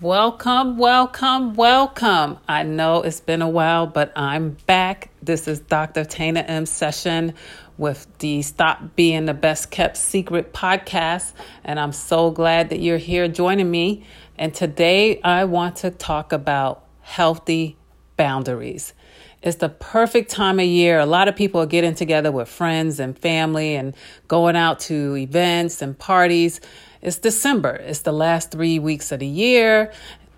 Welcome, welcome, welcome. I know it's been a while, but I'm back. This is Dr. Tana M Session with the Stop Being the Best Kept Secret podcast. And I'm so glad that you're here joining me. And today I want to talk about healthy boundaries. It's the perfect time of year. A lot of people are getting together with friends and family and going out to events and parties. It's December, it's the last three weeks of the year.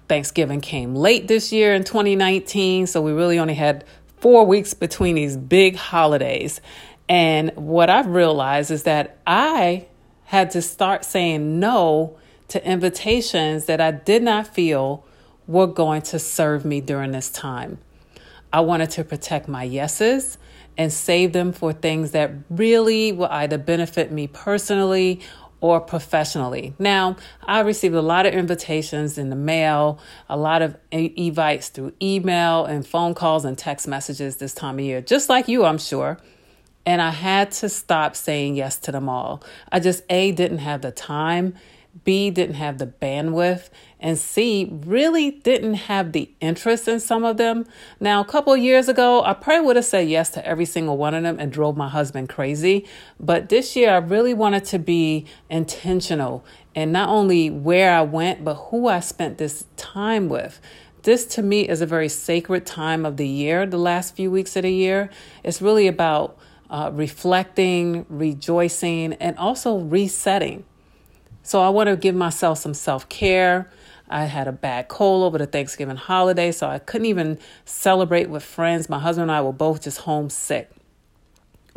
Thanksgiving came late this year in 2019, so we really only had four weeks between these big holidays. And what I've realized is that I had to start saying no to invitations that I did not feel were going to serve me during this time. I wanted to protect my yeses and save them for things that really will either benefit me personally or professionally. Now, I received a lot of invitations in the mail, a lot of invites through email and phone calls and text messages this time of year, just like you, I'm sure. And I had to stop saying yes to them all. I just, A, didn't have the time B didn't have the bandwidth, and C really didn't have the interest in some of them. Now, a couple years ago, I probably would have said yes to every single one of them and drove my husband crazy. But this year, I really wanted to be intentional and not only where I went, but who I spent this time with. This to me is a very sacred time of the year, the last few weeks of the year. It's really about uh, reflecting, rejoicing, and also resetting. So I want to give myself some self care. I had a bad cold over the Thanksgiving holiday, so I couldn't even celebrate with friends. My husband and I were both just homesick.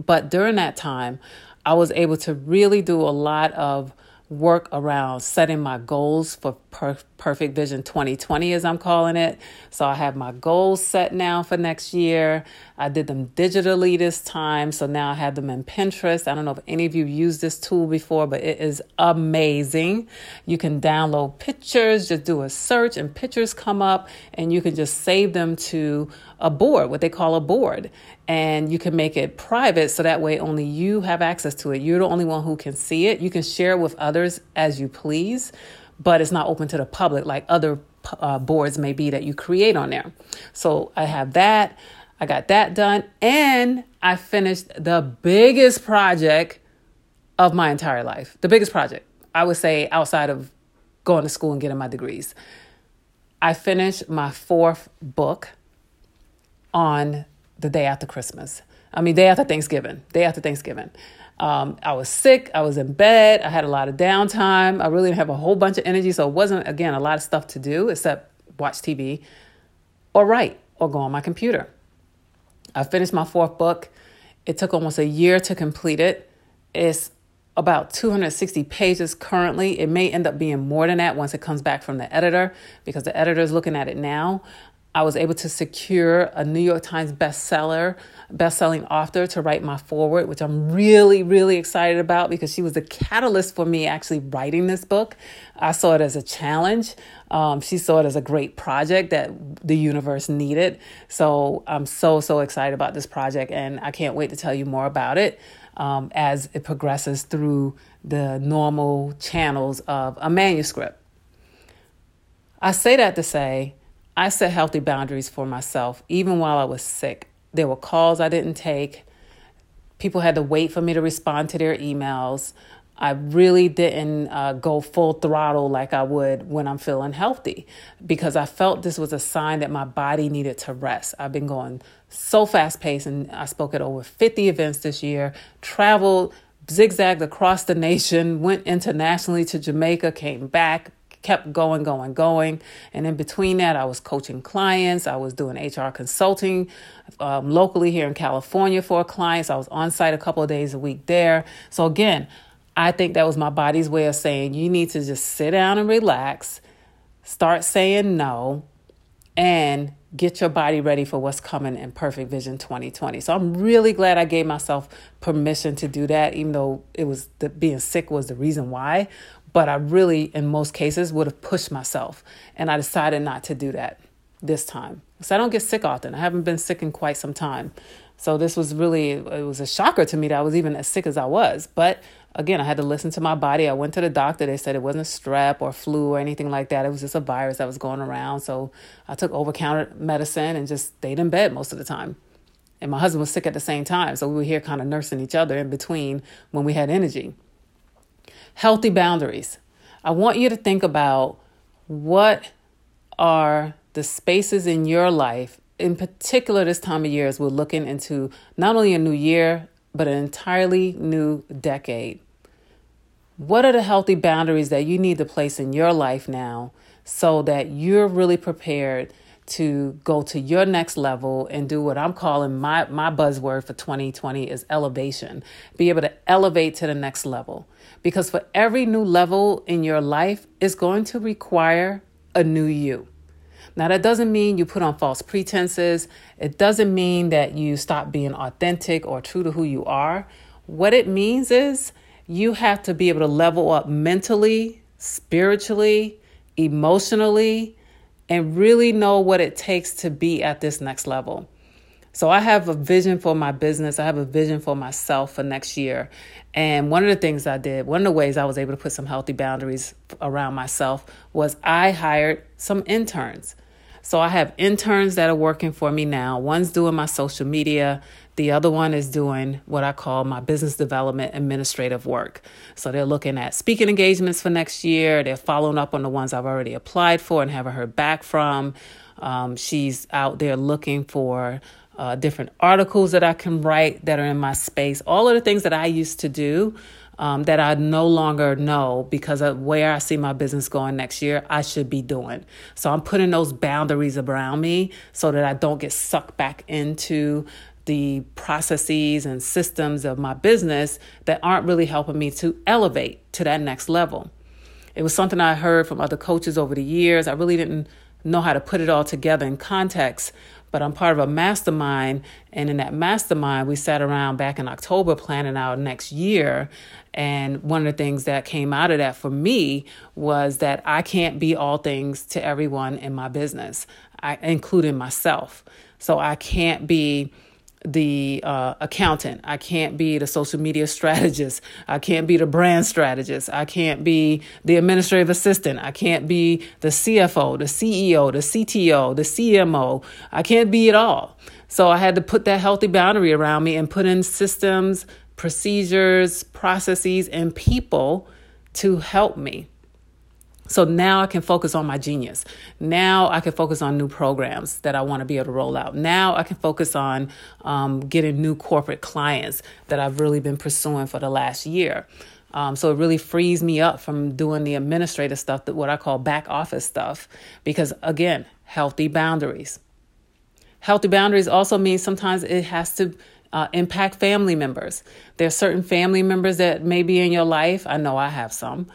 But during that time, I was able to really do a lot of work around setting my goals for per- Perfect Vision 2020, as I'm calling it. So I have my goals set now for next year. I did them digitally this time. So now I have them in Pinterest. I don't know if any of you used this tool before, but it is amazing. You can download pictures, just do a search, and pictures come up, and you can just save them to a board, what they call a board. And you can make it private so that way only you have access to it. You're the only one who can see it. You can share it with others as you please, but it's not open to the public like other uh, boards may be that you create on there. So I have that. I got that done. And I finished the biggest project of my entire life. The biggest project, I would say, outside of going to school and getting my degrees. I finished my fourth book on the day after Christmas. I mean, day after Thanksgiving, day after Thanksgiving. Um, I was sick. I was in bed. I had a lot of downtime. I really didn't have a whole bunch of energy. So it wasn't, again, a lot of stuff to do except watch TV or write or go on my computer. I finished my fourth book. It took almost a year to complete it. It's about 260 pages currently. It may end up being more than that once it comes back from the editor because the editor is looking at it now. I was able to secure a New York Times bestseller, best-selling author to write my foreword, which I'm really, really excited about because she was the catalyst for me actually writing this book. I saw it as a challenge. Um, she saw it as a great project that the universe needed. So I'm so, so excited about this project, and I can't wait to tell you more about it um, as it progresses through the normal channels of a manuscript. I say that to say I set healthy boundaries for myself, even while I was sick. There were calls I didn't take. People had to wait for me to respond to their emails. I really didn't uh, go full throttle like I would when I'm feeling healthy because I felt this was a sign that my body needed to rest. I've been going so fast paced and I spoke at over 50 events this year, traveled, zigzagged across the nation, went internationally to Jamaica, came back, kept going, going, going. And in between that, I was coaching clients. I was doing HR consulting um, locally here in California for clients. I was on site a couple of days a week there. So again, I think that was my body's way of saying you need to just sit down and relax, start saying no, and get your body ready for what's coming in Perfect Vision 2020. So I'm really glad I gave myself permission to do that, even though it was the, being sick was the reason why but I really, in most cases, would have pushed myself. And I decided not to do that this time. So I don't get sick often. I haven't been sick in quite some time. So this was really, it was a shocker to me that I was even as sick as I was. But again, I had to listen to my body. I went to the doctor. They said it wasn't strep or flu or anything like that. It was just a virus that was going around. So I took over counter medicine and just stayed in bed most of the time. And my husband was sick at the same time. So we were here kind of nursing each other in between when we had energy. Healthy boundaries. I want you to think about what are the spaces in your life, in particular this time of year, as we're looking into not only a new year, but an entirely new decade. What are the healthy boundaries that you need to place in your life now so that you're really prepared to go to your next level and do what I'm calling my, my buzzword for 2020 is elevation. Be able to elevate to the next level. Because for every new level in your life is going to require a new you. Now, that doesn't mean you put on false pretenses. It doesn't mean that you stop being authentic or true to who you are. What it means is you have to be able to level up mentally, spiritually, emotionally, and really know what it takes to be at this next level. So I have a vision for my business. I have a vision for myself for next year. And one of the things I did, one of the ways I was able to put some healthy boundaries around myself was I hired some interns. So I have interns that are working for me now. One's doing my social media, the other one is doing what I call my business development administrative work. So they're looking at speaking engagements for next year. They're following up on the ones I've already applied for and haven't heard back from. Um, she's out there looking for uh, different articles that I can write that are in my space, all of the things that I used to do. Um, that I no longer know because of where I see my business going next year, I should be doing. So I'm putting those boundaries around me so that I don't get sucked back into the processes and systems of my business that aren't really helping me to elevate to that next level. It was something I heard from other coaches over the years. I really didn't know how to put it all together in context but I'm part of a mastermind. And in that mastermind, we sat around back in October planning our next year. And one of the things that came out of that for me was that I can't be all things to everyone in my business, I, including myself. So I can't be the uh, accountant. I can't be the social media strategist. I can't be the brand strategist. I can't be the administrative assistant. I can't be the CFO, the CEO, the CTO, the CMO. I can't be it all. So I had to put that healthy boundary around me and put in systems, procedures, processes, and people to help me. So now I can focus on my genius. Now I can focus on new programs that I want to be able to roll out. Now I can focus on um, getting new corporate clients that I've really been pursuing for the last year. Um, so it really frees me up from doing the administrative stuff, that what I call back office stuff, because again, healthy boundaries. Healthy boundaries also means sometimes it has to uh, impact family members. There are certain family members that may be in your life. I know I have some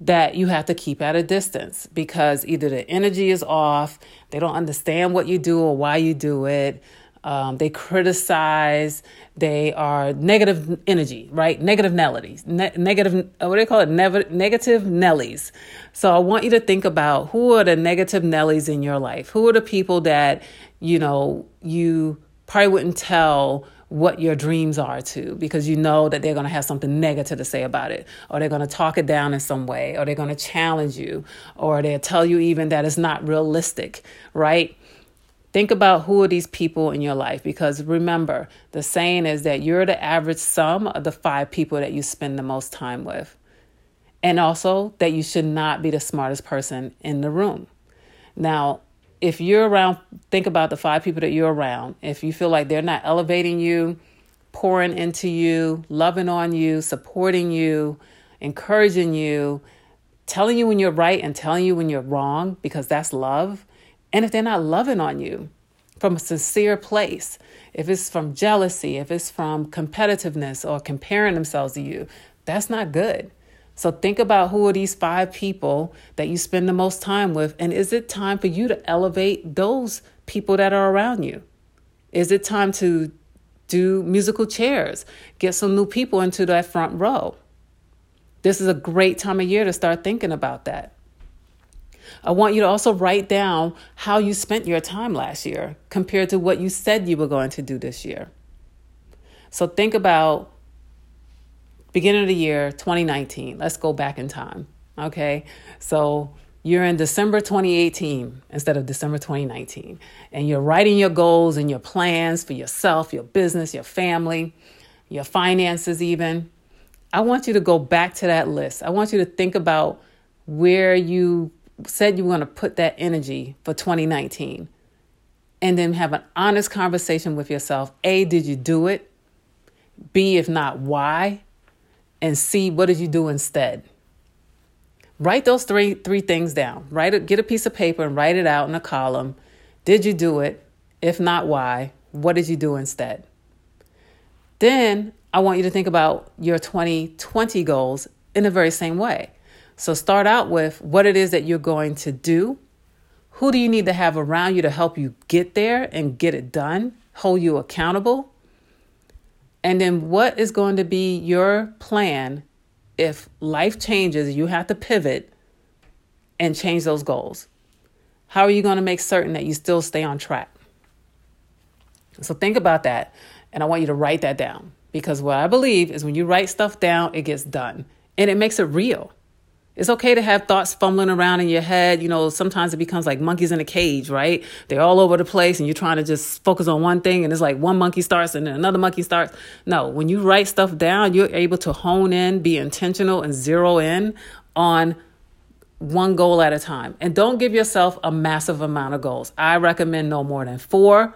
that you have to keep at a distance because either the energy is off, they don't understand what you do or why you do it. Um, they criticize. They are negative energy, right? Negative Nellies, ne- negative. Uh, what do they call it? Never, negative Nellies. So I want you to think about who are the negative Nellies in your life. Who are the people that you know you probably wouldn't tell what your dreams are to because you know that they're going to have something negative to say about it or they're going to talk it down in some way or they're going to challenge you or they'll tell you even that it's not realistic, right? Think about who are these people in your life because remember, the saying is that you're the average sum of the five people that you spend the most time with. And also that you should not be the smartest person in the room. Now, if you're around, think about the five people that you're around. If you feel like they're not elevating you, pouring into you, loving on you, supporting you, encouraging you, telling you when you're right and telling you when you're wrong, because that's love. And if they're not loving on you from a sincere place, if it's from jealousy, if it's from competitiveness or comparing themselves to you, that's not good. So think about who are these five people that you spend the most time with, and is it time for you to elevate those people that are around you? Is it time to do musical chairs, get some new people into that front row? This is a great time of year to start thinking about that. I want you to also write down how you spent your time last year compared to what you said you were going to do this year. So think about beginning of the year 2019. Let's go back in time. Okay. So you're in December 2018 instead of December 2019, and you're writing your goals and your plans for yourself, your business, your family, your finances, even. I want you to go back to that list. I want you to think about where you said you were going to put that energy for 2019 and then have an honest conversation with yourself. A, did you do it? B, if not, why? And see what did you do instead? Write those three three things down. Write it, get a piece of paper and write it out in a column. Did you do it? If not, why? What did you do instead? Then I want you to think about your 2020 goals in the very same way. So start out with what it is that you're going to do. Who do you need to have around you to help you get there and get it done, hold you accountable? And then what is going to be your plan if life changes, you have to pivot and change those goals. How are you going to make certain that you still stay on track? So think about that. And I want you to write that down because what I believe is when you write stuff down, it gets done and it makes it real. It's okay to have thoughts fumbling around in your head. You know, sometimes it becomes like monkeys in a cage, right? They're all over the place and you're trying to just focus on one thing and it's like one monkey starts and then another monkey starts. No, when you write stuff down, you're able to hone in, be intentional, and zero in on one goal at a time. And don't give yourself a massive amount of goals. I recommend no more than four.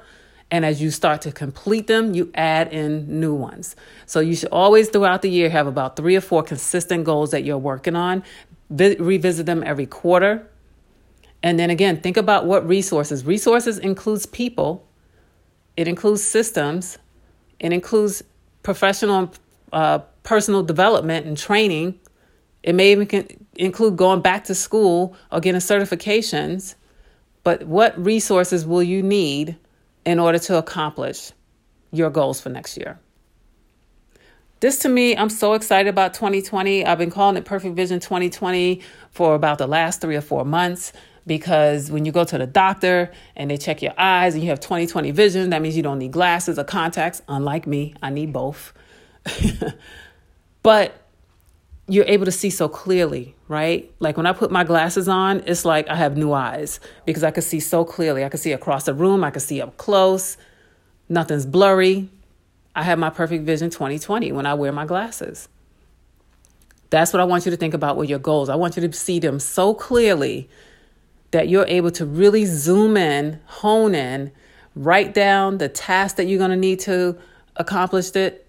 And as you start to complete them, you add in new ones. So you should always throughout the year have about three or four consistent goals that you're working on vi- revisit them every quarter. And then again, think about what resources. Resources includes people, it includes systems, it includes professional uh, personal development and training. It may even include going back to school or getting certifications. But what resources will you need in order to accomplish your goals for next year? This to me, I'm so excited about 2020. I've been calling it Perfect Vision 2020 for about the last three or four months because when you go to the doctor and they check your eyes and you have 2020 vision, that means you don't need glasses or contacts. Unlike me, I need both. but you're able to see so clearly, right? Like when I put my glasses on, it's like I have new eyes because I can see so clearly. I can see across the room, I can see up close, nothing's blurry. I have my perfect vision 2020 when I wear my glasses. That's what I want you to think about with your goals. I want you to see them so clearly that you're able to really zoom in, hone in, write down the task that you're going to need to accomplish it.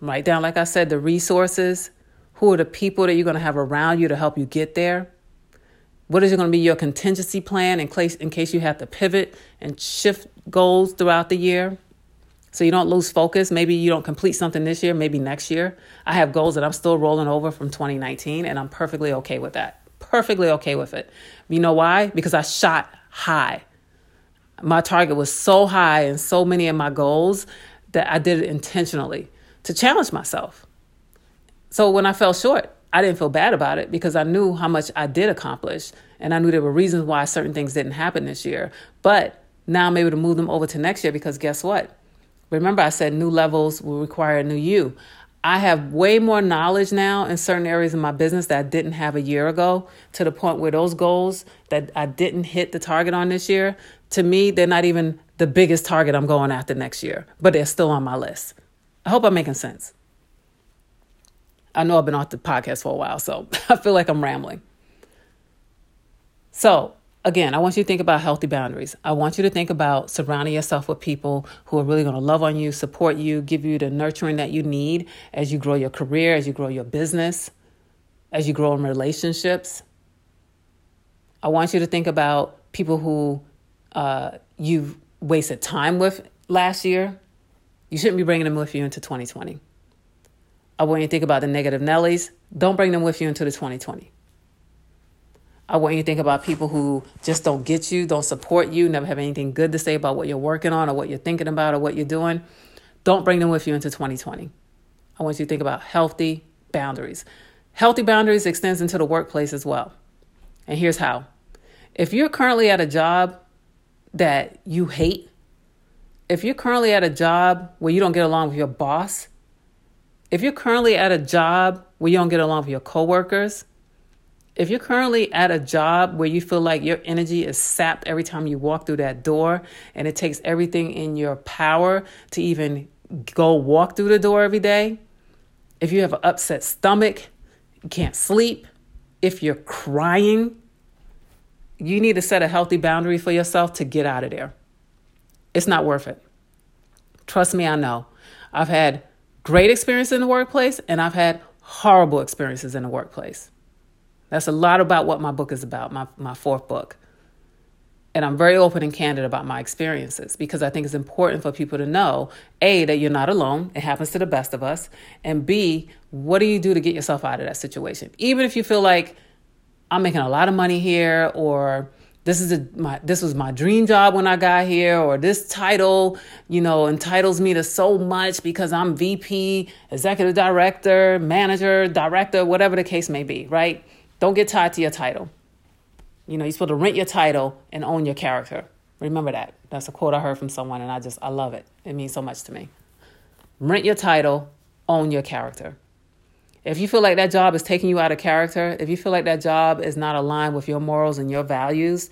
Write down, like I said, the resources. Who are the people that you're going to have around you to help you get there? What is it going to be your contingency plan in case, in case you have to pivot and shift goals throughout the year? So you don't lose focus. Maybe you don't complete something this year, maybe next year. I have goals that I'm still rolling over from 2019, and I'm perfectly okay with that. Perfectly okay with it. You know why? Because I shot high. My target was so high and so many of my goals that I did it intentionally to challenge myself. So when I fell short, I didn't feel bad about it because I knew how much I did accomplish and I knew there were reasons why certain things didn't happen this year. But now I'm able to move them over to next year because guess what? Remember, I said new levels will require a new you. I have way more knowledge now in certain areas of my business that I didn't have a year ago to the point where those goals that I didn't hit the target on this year, to me, they're not even the biggest target I'm going after next year, but they're still on my list. I hope I'm making sense. I know I've been off the podcast for a while, so I feel like I'm rambling. So, again, I want you to think about healthy boundaries. I want you to think about surrounding yourself with people who are really going to love on you, support you, give you the nurturing that you need as you grow your career, as you grow your business, as you grow in relationships. I want you to think about people who uh, you've wasted time with last year. You shouldn't be bringing them with you into 2020. I want you to think about the negative Nellies. Don't bring them with you into the 2020. I want you to think about people who just don't get you, don't support you, never have anything good to say about what you're working on or what you're thinking about or what you're doing. Don't bring them with you into 2020. I want you to think about healthy boundaries. Healthy boundaries extends into the workplace as well. And here's how. If you're currently at a job that you hate, if you're currently at a job where you don't get along with your boss, If you're currently at a job where you don't get along with your coworkers, if you're currently at a job where you feel like your energy is sapped every time you walk through that door and it takes everything in your power to even go walk through the door every day, if you have an upset stomach, you can't sleep, if you're crying, you need to set a healthy boundary for yourself to get out of there. It's not worth it. Trust me, I know. I've had great experiences in the workplace and I've had horrible experiences in the workplace. That's a lot about what my book is about, my, my fourth book. And I'm very open and candid about my experiences because I think it's important for people to know A, that you're not alone. It happens to the best of us. And B, what do you do to get yourself out of that situation? Even if you feel like I'm making a lot of money here or this is a, my this was my dream job when I got here, or this title, you know, entitles me to so much because I'm VP, executive director, manager, director, whatever the case may be, right? Don't get tied to your title. You know, you're supposed to rent your title and own your character. Remember that. That's a quote I heard from someone, and I just, I love it. It means so much to me. Rent your title, own your character. If you feel like that job is taking you out of character, if you feel like that job is not aligned with your morals and your values,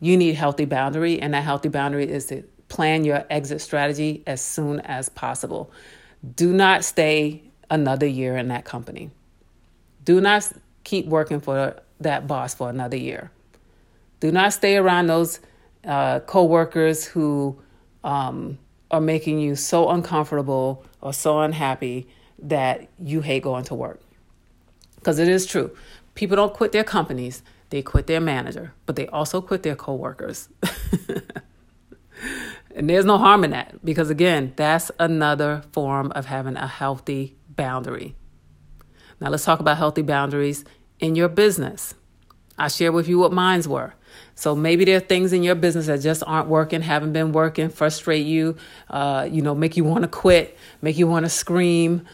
you need healthy boundary, and that healthy boundary is to plan your exit strategy as soon as possible. Do not stay another year in that company. Do not keep working for that boss for another year. Do not stay around those uh, coworkers who um, are making you so uncomfortable or so unhappy that you hate going to work. Because it is true. People don't quit their companies, they quit their manager, but they also quit their coworkers. and there's no harm in that because, again, that's another form of having a healthy boundary. Now, let's talk about healthy boundaries in your business. I share with you what mines were. So maybe there are things in your business that just aren't working, haven't been working, frustrate you, uh, you know, make you want to quit, make you want to scream.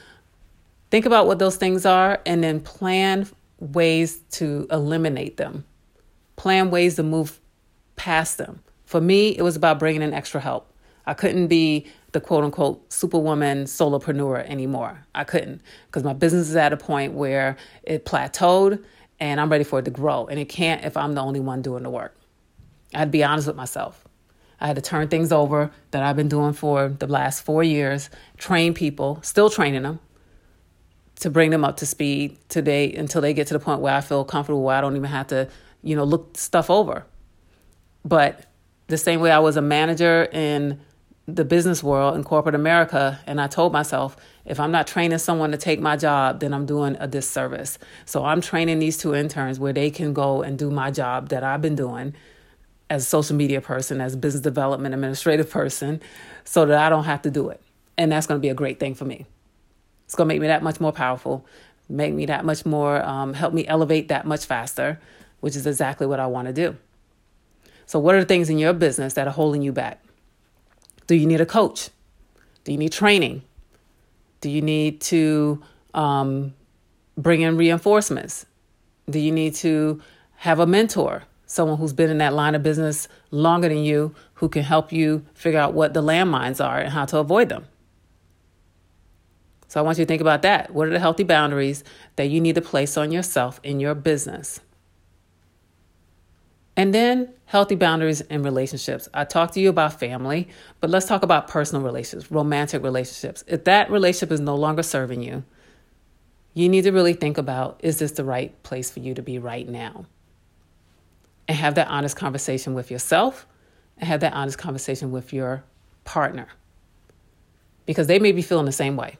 Think about what those things are and then plan ways to eliminate them. Plan ways to move past them. For me, it was about bringing in extra help. I couldn't be the quote unquote superwoman solopreneur anymore. I couldn't because my business is at a point where it plateaued and I'm ready for it to grow. And it can't if I'm the only one doing the work. I had to be honest with myself. I had to turn things over that I've been doing for the last four years, train people, still training them to bring them up to speed today until they get to the point where I feel comfortable where I don't even have to, you know, look stuff over. But the same way I was a manager in the business world in corporate America, and I told myself, if I'm not training someone to take my job, then I'm doing a disservice. So I'm training these two interns where they can go and do my job that I've been doing as a social media person, as a business development administrative person, so that I don't have to do it. And that's going to be a great thing for me. It's going to make me that much more powerful, make me that much more, um, help me elevate that much faster, which is exactly what I want to do. So, what are the things in your business that are holding you back? Do you need a coach? Do you need training? Do you need to um, bring in reinforcements? Do you need to have a mentor, someone who's been in that line of business longer than you, who can help you figure out what the landmines are and how to avoid them? So I want you to think about that. What are the healthy boundaries that you need to place on yourself in your business? And then healthy boundaries in relationships. I talked to you about family, but let's talk about personal relationships, romantic relationships. If that relationship is no longer serving you, you need to really think about is this the right place for you to be right now? And have that honest conversation with yourself and have that honest conversation with your partner because they may be feeling the same way.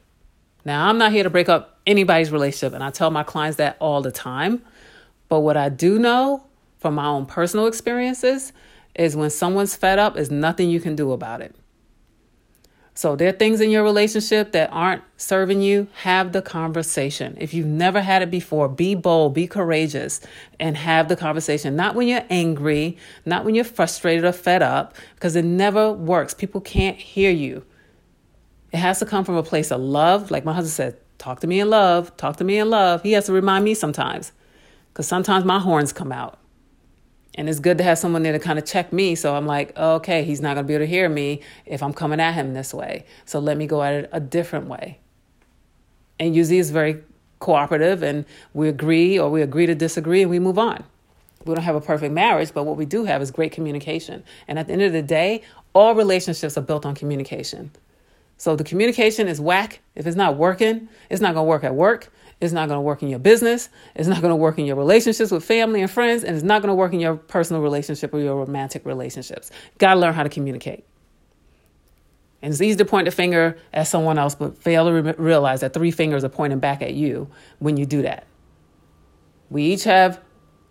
Now, I'm not here to break up anybody's relationship, and I tell my clients that all the time. But what I do know from my own personal experiences is when someone's fed up, there's nothing you can do about it. So there are things in your relationship that aren't serving you, have the conversation. If you've never had it before, be bold, be courageous, and have the conversation. Not when you're angry, not when you're frustrated or fed up, because it never works. People can't hear you. It has to come from a place of love. Like my husband said, talk to me in love, talk to me in love. He has to remind me sometimes, because sometimes my horns come out. And it's good to have someone there to kind of check me. So I'm like, okay, he's not going to be able to hear me if I'm coming at him this way. So let me go at it a different way. And usually it's very cooperative and we agree or we agree to disagree and we move on. We don't have a perfect marriage, but what we do have is great communication. And at the end of the day, all relationships are built on communication. So the communication is whack. If it's not working, it's not going to work at work. It's not going to work in your business. It's not going to work in your relationships with family and friends. And it's not going to work in your personal relationship or your romantic relationships. Got to learn how to communicate. And it's easy to point the finger at someone else, but fail to re- realize that three fingers are pointing back at you when you do that. We each have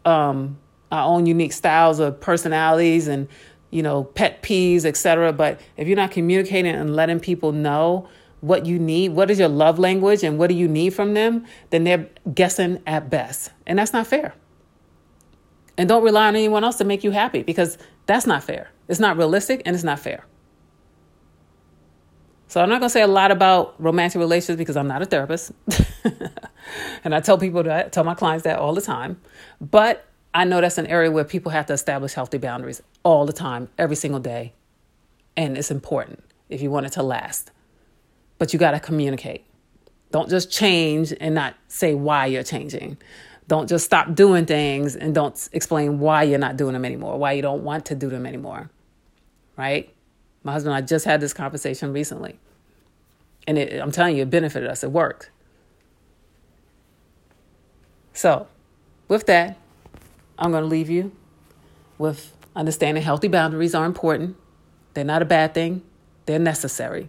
um, our own unique styles of personalities and you know pet peeves, etc. But if you're not communicating and letting people know what you need, what is your love language, and what do you need from them, then they're guessing at best, and that's not fair. And don't rely on anyone else to make you happy because that's not fair. It's not realistic and it's not fair. So I'm not going to say a lot about romantic relationships because I'm not a therapist. and I tell people that, I tell my clients that all the time. But I know that's an area where people have to establish healthy boundaries all the time, every single day. And it's important if you want it to last. But you got to communicate. Don't just change and not say why you're changing. Don't just stop doing things and don't explain why you're not doing them anymore, why you don't want to do them anymore. Right? My husband and I just had this conversation recently. And it, I'm telling you, it benefited us. It worked. So, with that, I'm going to leave you with understanding healthy boundaries are important. They're not a bad thing, they're necessary.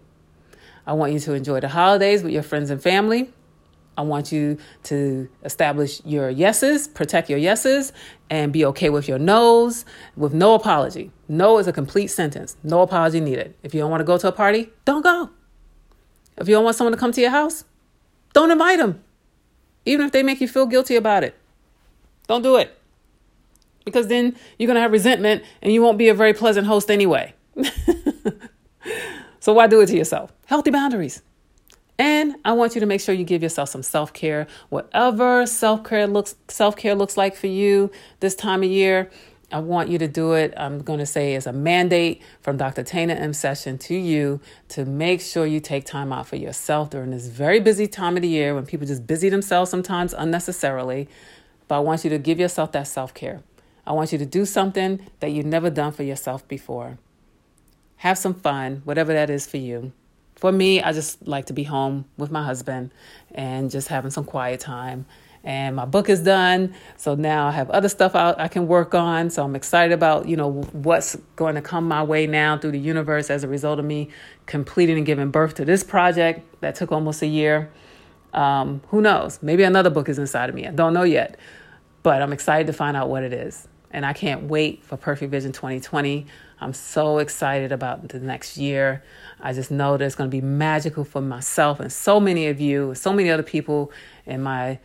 I want you to enjoy the holidays with your friends and family. I want you to establish your yeses, protect your yeses, and be okay with your no's with no apology. No is a complete sentence. No apology needed. If you don't want to go to a party, don't go. If you don't want someone to come to your house, don't invite them. Even if they make you feel guilty about it. Don't do it. Because then you're going to have resentment and you won't be a very pleasant host anyway. so why do it to yourself? Healthy boundaries. And I want you to make sure you give yourself some self care, whatever self care looks self care looks like for you this time of year. I want you to do it. I'm going to say as a mandate from Dr. Tana M Session to you to make sure you take time out for yourself during this very busy time of the year when people just busy themselves sometimes unnecessarily. But I want you to give yourself that self care. I want you to do something that you've never done for yourself before. Have some fun, whatever that is for you for me, I just like to be home with my husband and just having some quiet time. And my book is done, so now I have other stuff I, I can work on. So I'm excited about you know what's going to come my way now through the universe as a result of me completing and giving birth to this project that took almost a year. Um, who knows? Maybe another book is inside of me. I don't know yet, but I'm excited to find out what it is. And I can't wait for Perfect Vision 2020. I'm so excited about the next year. I just know that it's going to be magical for myself and so many of you, so many other people in my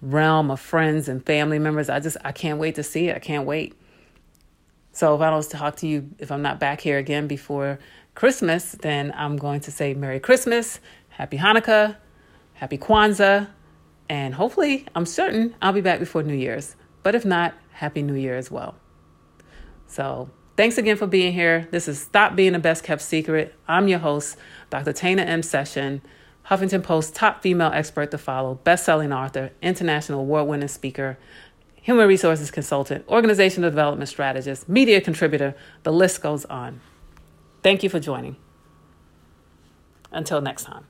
realm of friends and family members. I just I can't wait to see it. I can't wait. So if I don't talk to you, if I'm not back here again before Christmas, then I'm going to say Merry Christmas, Happy Hanukkah, Happy Kwanzaa, and hopefully, I'm certain I'll be back before New Year's. But if not, Happy New Year as well. So Thanks again for being here. This is Stop Being the Best Kept Secret. I'm your host, Dr. Tana M. Session, Huffington Post top female expert to follow, best-selling author, international award-winning speaker, human resources consultant, organizational development strategist, media contributor. The list goes on. Thank you for joining. Until next time.